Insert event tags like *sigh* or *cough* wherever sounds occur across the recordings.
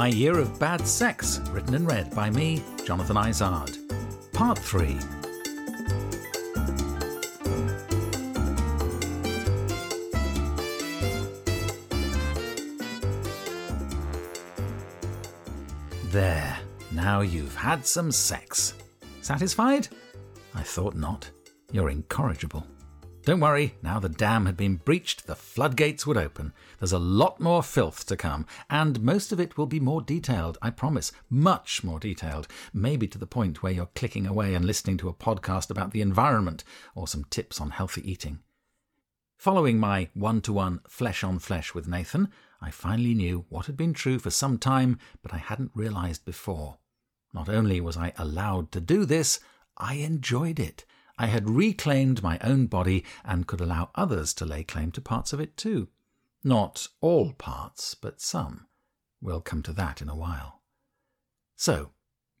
My Year of Bad Sex, written and read by me, Jonathan Izard. Part 3. There, now you've had some sex. Satisfied? I thought not. You're incorrigible. Don't worry, now the dam had been breached, the floodgates would open. There's a lot more filth to come, and most of it will be more detailed, I promise. Much more detailed. Maybe to the point where you're clicking away and listening to a podcast about the environment or some tips on healthy eating. Following my one to one flesh on flesh with Nathan, I finally knew what had been true for some time, but I hadn't realized before. Not only was I allowed to do this, I enjoyed it. I had reclaimed my own body and could allow others to lay claim to parts of it too. Not all parts, but some. We'll come to that in a while. So,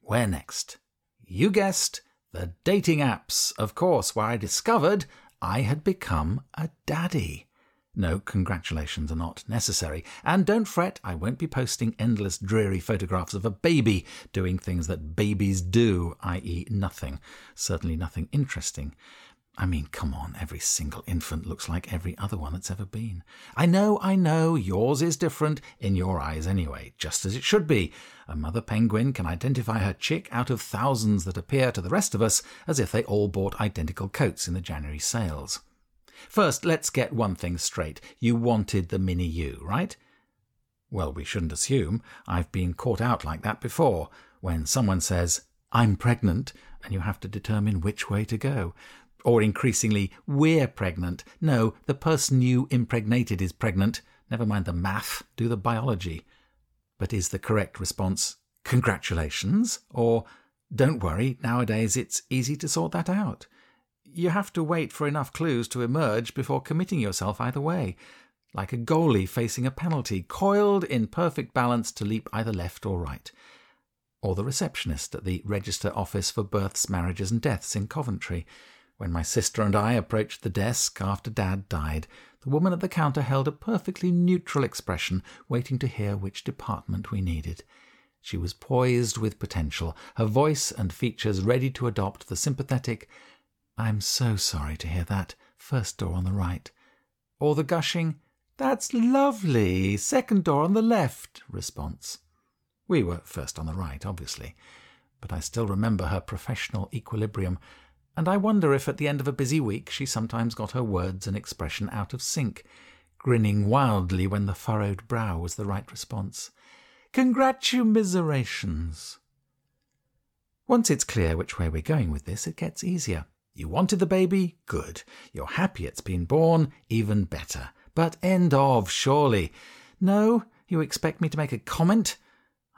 where next? You guessed, the dating apps, of course, where I discovered I had become a daddy. No, congratulations are not necessary. And don't fret, I won't be posting endless dreary photographs of a baby doing things that babies do, i.e., nothing. Certainly nothing interesting. I mean, come on, every single infant looks like every other one that's ever been. I know, I know, yours is different, in your eyes anyway, just as it should be. A mother penguin can identify her chick out of thousands that appear to the rest of us as if they all bought identical coats in the January sales. First, let's get one thing straight. You wanted the Mini U, right? Well, we shouldn't assume. I've been caught out like that before, when someone says, I'm pregnant, and you have to determine which way to go. Or increasingly, we're pregnant. No, the person you impregnated is pregnant. Never mind the math, do the biology. But is the correct response, congratulations? Or, don't worry, nowadays it's easy to sort that out you have to wait for enough clues to emerge before committing yourself either way, like a goalie facing a penalty, coiled in perfect balance to leap either left or right. Or the receptionist at the Register Office for Births, Marriages and Deaths in Coventry. When my sister and I approached the desk after Dad died, the woman at the counter held a perfectly neutral expression, waiting to hear which department we needed. She was poised with potential, her voice and features ready to adopt the sympathetic, I'm so sorry to hear that. First door on the right. Or the gushing, That's lovely. Second door on the left response. We were first on the right, obviously, but I still remember her professional equilibrium, and I wonder if at the end of a busy week she sometimes got her words and expression out of sync, grinning wildly when the furrowed brow was the right response. Congratulations! Once it's clear which way we're going with this, it gets easier. You wanted the baby? Good. You're happy it's been born? Even better. But end of, surely. No? You expect me to make a comment?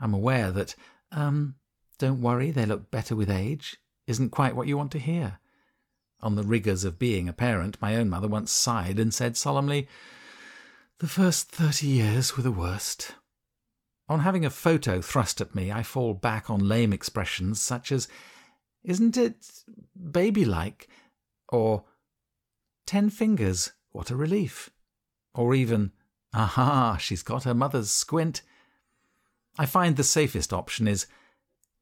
I'm aware that, um, don't worry, they look better with age, isn't quite what you want to hear. On the rigours of being a parent, my own mother once sighed and said solemnly, The first thirty years were the worst. On having a photo thrust at me, I fall back on lame expressions such as, isn't it baby like? Or ten fingers, what a relief. Or even, aha, she's got her mother's squint. I find the safest option is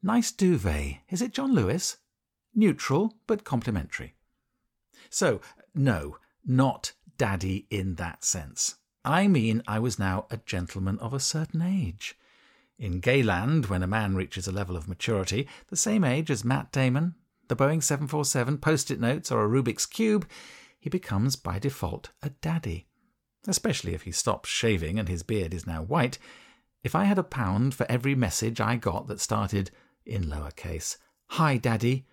nice duvet. Is it John Lewis? Neutral, but complimentary. So, no, not daddy in that sense. I mean, I was now a gentleman of a certain age. In Gayland, when a man reaches a level of maturity, the same age as Matt Damon, the Boeing 747, post it notes, or a Rubik's Cube, he becomes by default a daddy. Especially if he stops shaving and his beard is now white. If I had a pound for every message I got that started, in lower case, Hi, Daddy,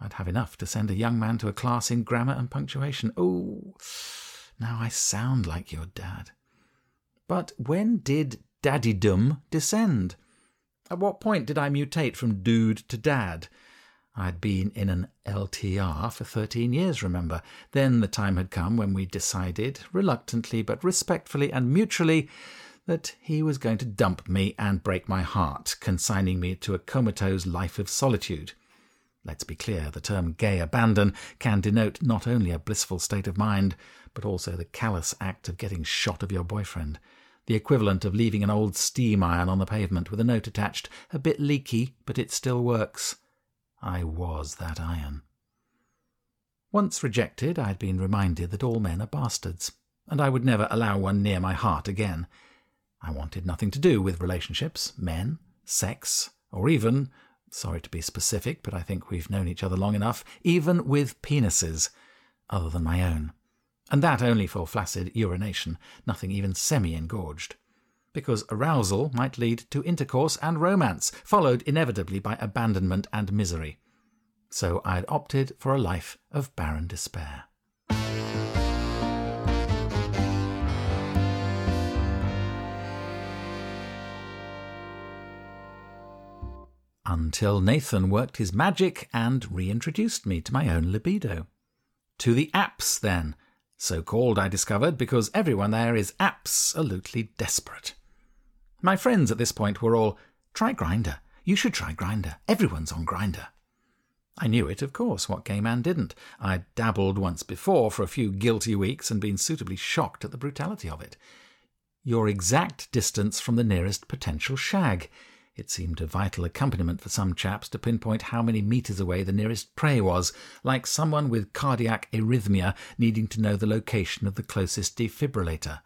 I'd have enough to send a young man to a class in grammar and punctuation. Oh, now I sound like your dad. But when did daddydom descend? At what point did I mutate from dude to dad? I'd been in an LTR for 13 years, remember. Then the time had come when we decided, reluctantly but respectfully and mutually, that he was going to dump me and break my heart, consigning me to a comatose life of solitude. Let's be clear, the term gay abandon can denote not only a blissful state of mind, but also the callous act of getting shot of your boyfriend. The equivalent of leaving an old steam iron on the pavement with a note attached, a bit leaky, but it still works. I was that iron. Once rejected, I had been reminded that all men are bastards, and I would never allow one near my heart again. I wanted nothing to do with relationships, men, sex, or even, sorry to be specific, but I think we've known each other long enough, even with penises, other than my own and that only for flaccid urination, nothing even semi engorged. Because arousal might lead to intercourse and romance, followed inevitably by abandonment and misery. So I had opted for a life of barren despair. Until Nathan worked his magic and reintroduced me to my own libido. To the apps, then, so called, I discovered, because everyone there is absolutely desperate. My friends at this point were all, try Grindr. You should try Grindr. Everyone's on Grindr. I knew it, of course. What gay man didn't? I'd dabbled once before for a few guilty weeks and been suitably shocked at the brutality of it. Your exact distance from the nearest potential shag. It seemed a vital accompaniment for some chaps to pinpoint how many metres away the nearest prey was, like someone with cardiac arrhythmia needing to know the location of the closest defibrillator.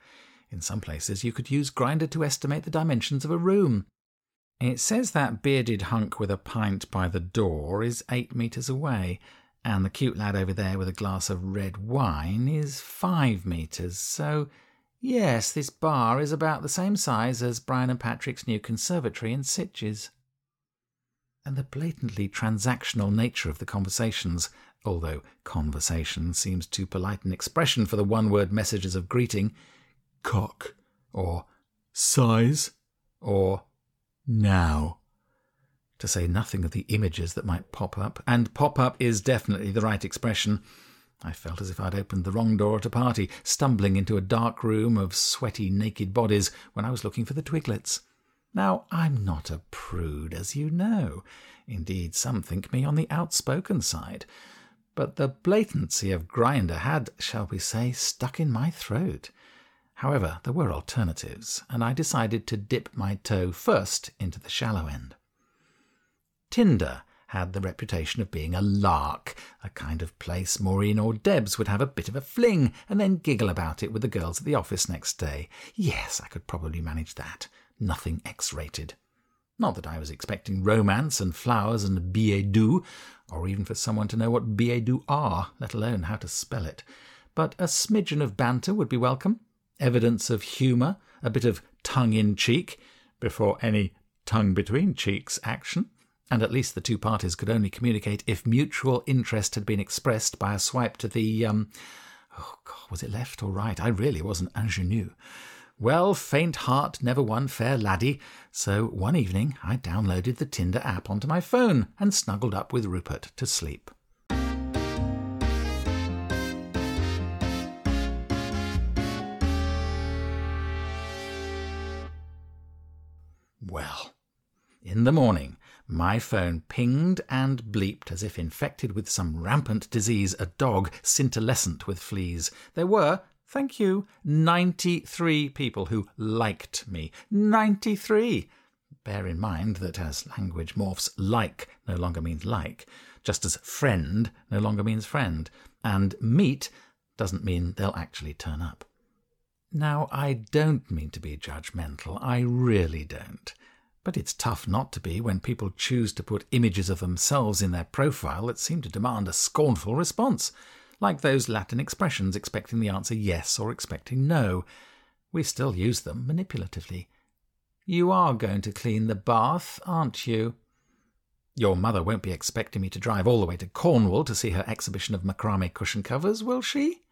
In some places, you could use Grindr to estimate the dimensions of a room. It says that bearded hunk with a pint by the door is eight metres away, and the cute lad over there with a glass of red wine is five metres, so Yes, this bar is about the same size as Brian and Patrick's new conservatory in Sitges. And the blatantly transactional nature of the conversations, although conversation seems too polite an expression for the one word messages of greeting, cock, or size, or now. To say nothing of the images that might pop up, and pop up is definitely the right expression I felt as if I'd opened the wrong door at a party, stumbling into a dark room of sweaty, naked bodies when I was looking for the twiglets. Now, I'm not a prude, as you know. Indeed, some think me on the outspoken side. But the blatancy of Grindr had, shall we say, stuck in my throat. However, there were alternatives, and I decided to dip my toe first into the shallow end. Tinder had the reputation of being a lark, a kind of place Maureen or Debs would have a bit of a fling and then giggle about it with the girls at the office next day. Yes, I could probably manage that. Nothing X rated. Not that I was expecting romance and flowers and billets doux, or even for someone to know what billets doux are, let alone how to spell it. But a smidgen of banter would be welcome, evidence of humour, a bit of tongue in cheek, before any tongue between cheeks action and at least the two parties could only communicate if mutual interest had been expressed by a swipe to the um oh god was it left or right? I really was an ingenue. Well faint heart never won fair laddie. So one evening i downloaded the tinder app onto my phone and snuggled up with rupert to sleep. Well in the morning my phone pinged and bleeped as if infected with some rampant disease, a dog scintillescent with fleas. There were, thank you, 93 people who liked me. 93! Bear in mind that as language morphs, like no longer means like, just as friend no longer means friend, and meet doesn't mean they'll actually turn up. Now, I don't mean to be judgmental, I really don't. But it's tough not to be when people choose to put images of themselves in their profile that seem to demand a scornful response, like those Latin expressions expecting the answer yes or expecting no. We still use them manipulatively. You are going to clean the bath, aren't you? Your mother won't be expecting me to drive all the way to Cornwall to see her exhibition of macrame cushion covers, will she?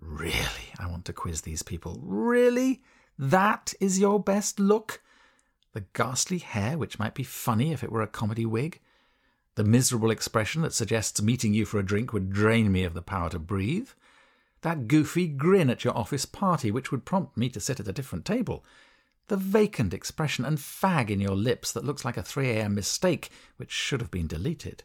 Really, I want to quiz these people. Really? That is your best look? The ghastly hair, which might be funny if it were a comedy wig, the miserable expression that suggests meeting you for a drink would drain me of the power to breathe, that goofy grin at your office party, which would prompt me to sit at a different table, the vacant expression and fag in your lips that looks like a 3am mistake which should have been deleted,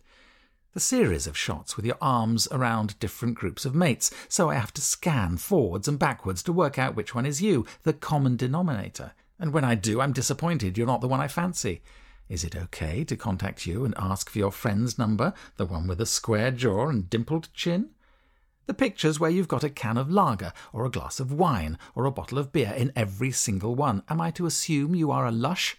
A series of shots with your arms around different groups of mates, so I have to scan forwards and backwards to work out which one is you, the common denominator. And when I do, I'm disappointed you're not the one I fancy. Is it okay to contact you and ask for your friend's number, the one with a square jaw and dimpled chin? The pictures where you've got a can of lager, or a glass of wine, or a bottle of beer in every single one. Am I to assume you are a lush?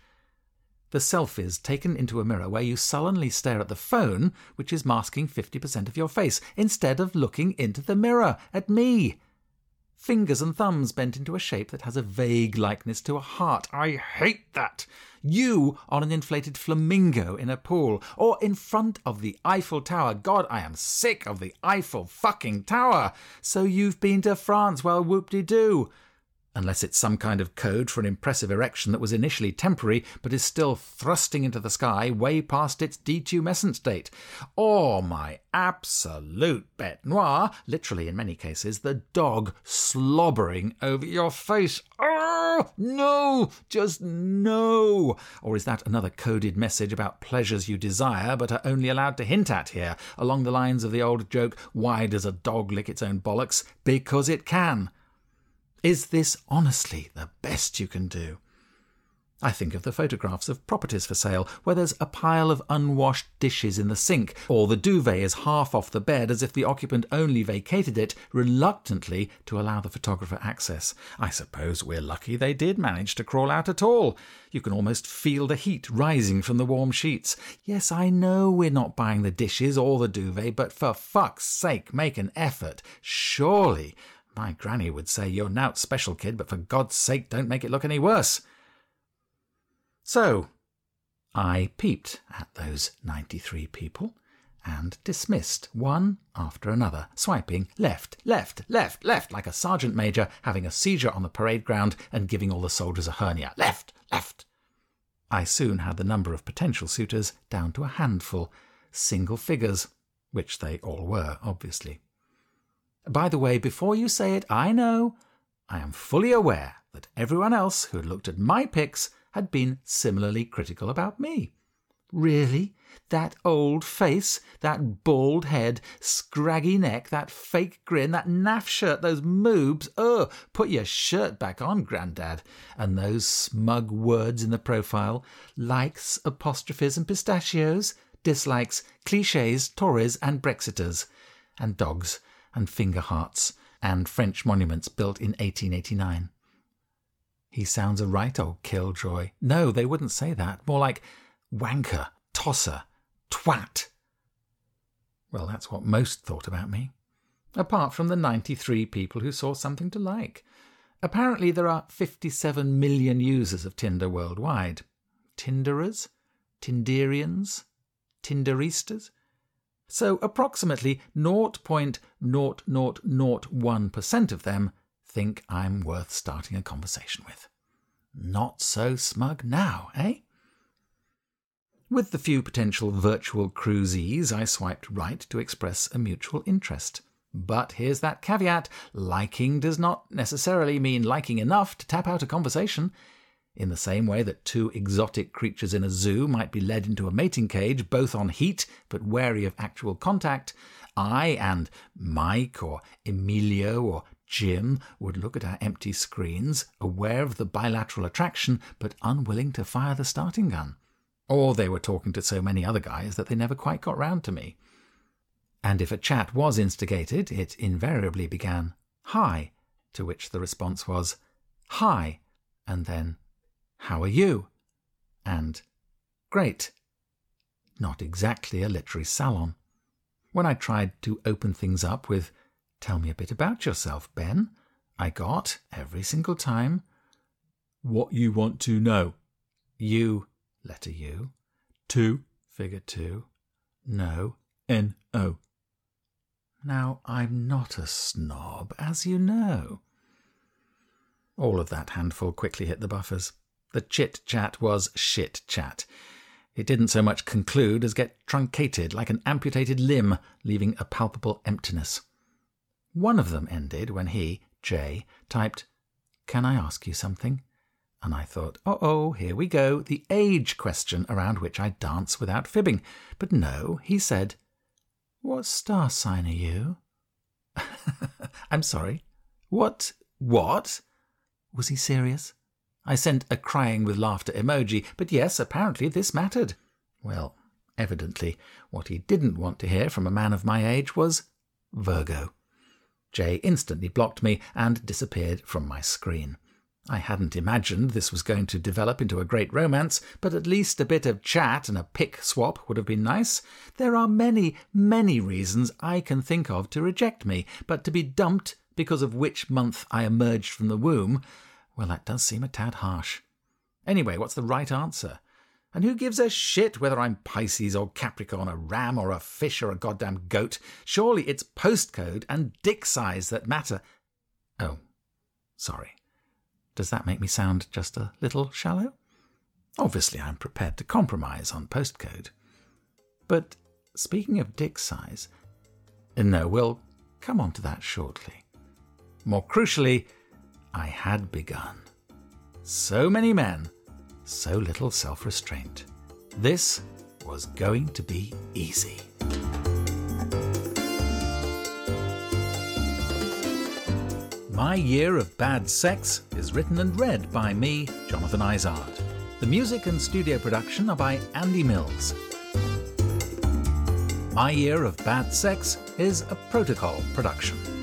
The selfies taken into a mirror where you sullenly stare at the phone, which is masking 50% of your face, instead of looking into the mirror at me fingers and thumbs bent into a shape that has a vague likeness to a heart. I hate that. You on an inflated flamingo in a pool, or in front of the Eiffel Tower. God, I am sick of the Eiffel fucking Tower. So you've been to France? Well, whoop de doo unless it's some kind of code for an impressive erection that was initially temporary but is still thrusting into the sky way past its detumescence date. Or my absolute bete noire, literally in many cases, the dog slobbering over your face. Oh, no, just no. Or is that another coded message about pleasures you desire but are only allowed to hint at here, along the lines of the old joke, why does a dog lick its own bollocks? Because it can. Is this honestly the best you can do? I think of the photographs of properties for sale where there's a pile of unwashed dishes in the sink, or the duvet is half off the bed as if the occupant only vacated it reluctantly to allow the photographer access. I suppose we're lucky they did manage to crawl out at all. You can almost feel the heat rising from the warm sheets. Yes, I know we're not buying the dishes or the duvet, but for fuck's sake, make an effort. Surely my granny would say you're nowt special, kid, but for God's sake, don't make it look any worse. So, I peeped at those 93 people and dismissed one after another, swiping left, left, left, left, like a sergeant major having a seizure on the parade ground and giving all the soldiers a hernia. Left, left. I soon had the number of potential suitors down to a handful, single figures, which they all were, obviously. By the way, before you say it, I know, I am fully aware that everyone else who had looked at my pics had been similarly critical about me. Really? That old face, that bald head, scraggy neck, that fake grin, that naff shirt, those moobs. Oh, put your shirt back on, Grandad. And those smug words in the profile likes, apostrophes, and pistachios, dislikes, cliches, Tories, and Brexiters, and dogs and finger hearts and French monuments built in 1889. He sounds a right old killjoy. No, they wouldn't say that. More like wanker, tosser, twat. Well, that's what most thought about me. Apart from the 93 people who saw something to like. Apparently, there are 57 million users of Tinder worldwide. Tinderers? Tinderians? Tinderistas? So approximately 0.0001% of them think I'm worth starting a conversation with. Not so smug now, eh? With the few potential virtual cruisees, I swiped right to express a mutual interest. But here's that caveat liking does not necessarily mean liking enough to tap out a conversation. In the same way that two exotic creatures in a zoo might be led into a mating cage, both on heat but wary of actual contact, I and Mike or Emilio or Jim would look at our empty screens, aware of the bilateral attraction but unwilling to fire the starting gun. Or they were talking to so many other guys that they never quite got round to me. And if a chat was instigated, it invariably began, Hi, to which the response was, Hi, and then how are you? And Great. Not exactly a literary salon. When I tried to open things up with Tell me a bit about yourself, Ben, I got, every single time, What you want to know. You, letter U. Two, figure two. No, N O. Now, I'm not a snob, as you know. All of that handful quickly hit the buffers. The chit chat was shit chat. It didn't so much conclude as get truncated like an amputated limb, leaving a palpable emptiness. One of them ended when he, J, typed, Can I ask you something? And I thought, oh, oh, here we go, the age question around which I dance without fibbing. But no, he said, What star sign are you? *laughs* I'm sorry. What? What? Was he serious? I sent a crying with laughter emoji, but yes, apparently this mattered. Well, evidently, what he didn't want to hear from a man of my age was Virgo. Jay instantly blocked me and disappeared from my screen. I hadn't imagined this was going to develop into a great romance, but at least a bit of chat and a pick swap would have been nice. There are many, many reasons I can think of to reject me, but to be dumped because of which month I emerged from the womb, well, that does seem a tad harsh. Anyway, what's the right answer? And who gives a shit whether I'm Pisces or Capricorn, a ram or a fish or a goddamn goat? Surely it's postcode and dick size that matter. Oh, sorry. Does that make me sound just a little shallow? Obviously, I'm prepared to compromise on postcode. But speaking of dick size, no, we'll come on to that shortly. More crucially, I had begun. So many men, so little self restraint. This was going to be easy. My Year of Bad Sex is written and read by me, Jonathan Izard. The music and studio production are by Andy Mills. My Year of Bad Sex is a protocol production.